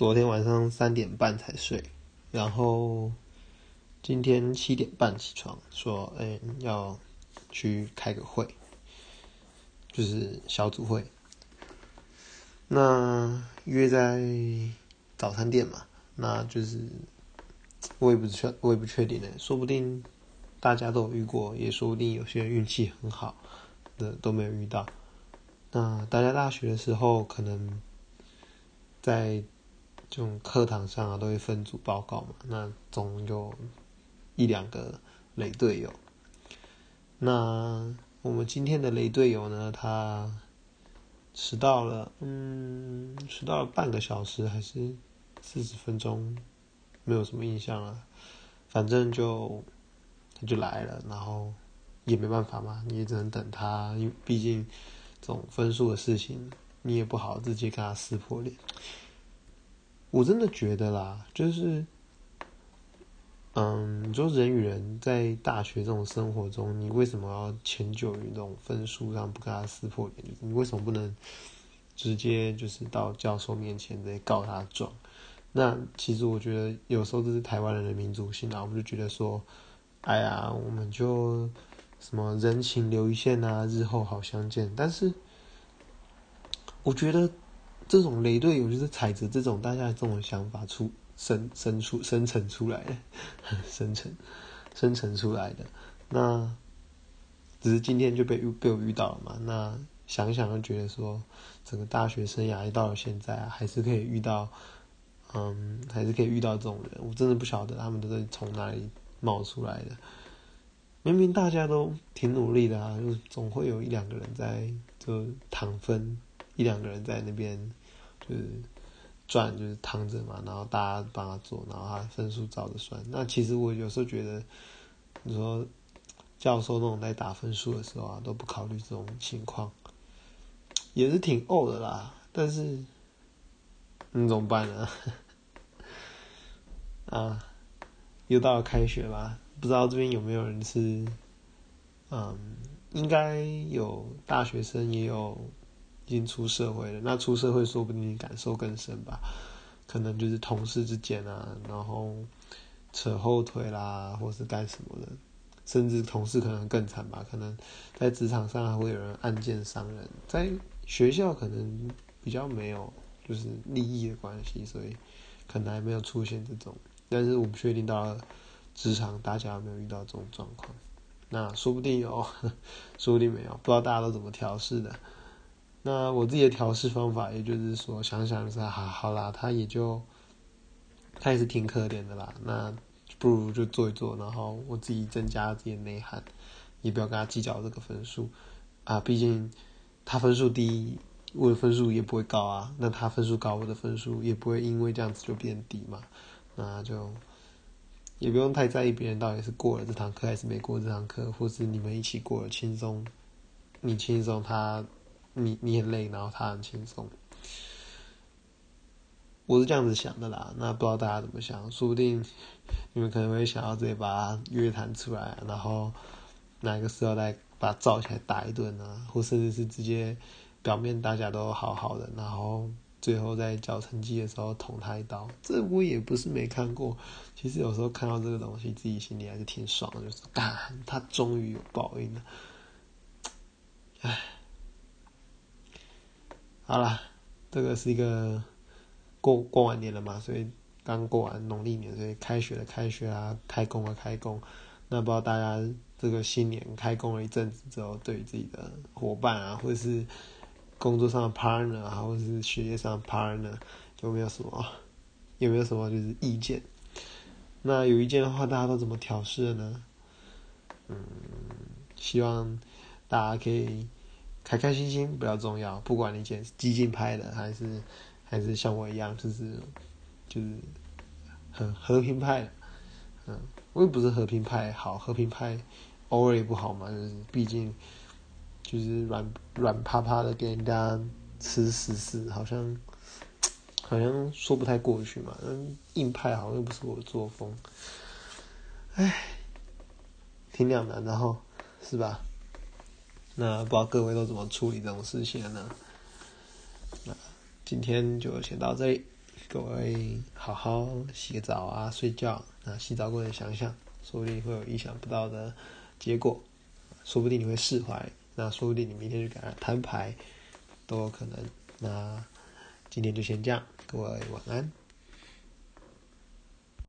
昨天晚上三点半才睡，然后今天七点半起床，说，哎，要去开个会，就是小组会。那约在早餐店嘛，那就是我也不确，我也不确定呢，说不定大家都有遇过，也说不定有些人运气很好的都没有遇到。那大家大学的时候可能在。这种课堂上啊，都会分组报告嘛，那总有一两个雷队友。那我们今天的雷队友呢，他迟到了，嗯，迟到了半个小时还是四十分钟，没有什么印象了。反正就他就来了，然后也没办法嘛，你也只能等他，因为毕竟这种分数的事情，你也不好直接跟他撕破脸。我真的觉得啦，就是，嗯，你说人与人在大学这种生活中，你为什么要迁就于这种分数上不跟他撕破脸？你为什么不能直接就是到教授面前直接告他状？那其实我觉得有时候这是台湾人的民族性啊，我们就觉得说，哎呀，我们就什么人情留一线啊，日后好相见。但是我觉得。这种雷队友就是踩着这种大家这种想法出生生出生成出来的，生成生成出来的。那只是今天就被被我遇到了嘛？那想想就觉得说，整个大学生涯到了现在啊，还是可以遇到，嗯，还是可以遇到这种人。我真的不晓得他们都是从哪里冒出来的。明明大家都挺努力的啊，就总会有一两个人在就躺分，一两个人在那边。就是转，就是躺着嘛，然后大家帮他做，然后他分数照着算。那其实我有时候觉得，你说教授那种在打分数的时候啊，都不考虑这种情况，也是挺呕的啦。但是，你怎么办呢？啊，又到了开学吧？不知道这边有没有人是，嗯，应该有大学生，也有。已经出社会了，那出社会说不定你感受更深吧，可能就是同事之间啊，然后扯后腿啦，或是干什么的，甚至同事可能更惨吧，可能在职场上还会有人暗箭伤人，在学校可能比较没有就是利益的关系，所以可能还没有出现这种，但是我不确定到了职场大家有没有遇到这种状况，那说不定有，说不定没有，不知道大家都怎么调试的。那我自己的调试方法，也就是说，想想是好好啦，他也就，他也是挺可怜的啦。那不如就做一做，然后我自己增加自己的内涵，也不要跟他计较这个分数啊。毕竟他分数低，我的分数也不会高啊。那他分数高，我的分数也不会因为这样子就变低嘛。那就也不用太在意别人到底是过了这堂课还是没过这堂课，或是你们一起过了轻松，你轻松他。你你很累，然后他很轻松，我是这样子想的啦。那不知道大家怎么想？说不定你们可能会想要直接把他约谈出来，然后哪个时候再把他罩起来打一顿啊，或甚至是直接表面大家都好好的，然后最后在交成绩的时候捅他一刀。这我也不是没看过。其实有时候看到这个东西，自己心里还是挺爽的，就是干他终于有报应了。唉。好了，这个是一个过过完年了嘛，所以刚过完农历年，所以开学的开学啊，开工的开工。那不知道大家这个新年开工了一阵子之后，对于自己的伙伴啊，或者是工作上的 partner 啊，或者是学业上的 partner，有没有什么有没有什么就是意见？那有意见的话，大家都怎么调试的呢？嗯，希望大家可以。开开心心比较重要，不管你捡激进派的，还是还是像我一样，就是就是很和平派，嗯，我也不是和平派，好和平派偶尔也不好嘛，就是毕竟就是软软趴趴的给人家吃死死，好像好像说不太过去嘛，嗯，硬派好像又不是我的作风，唉，挺两难的哈，是吧？那不知道各位都怎么处理这种事情呢？那今天就先到这里，各位好好洗澡啊，睡觉。那洗澡过程想想，说不定会有意想不到的结果，说不定你会释怀。那说不定你明天就跟他摊牌，都有可能。那今天就先这样，各位晚安。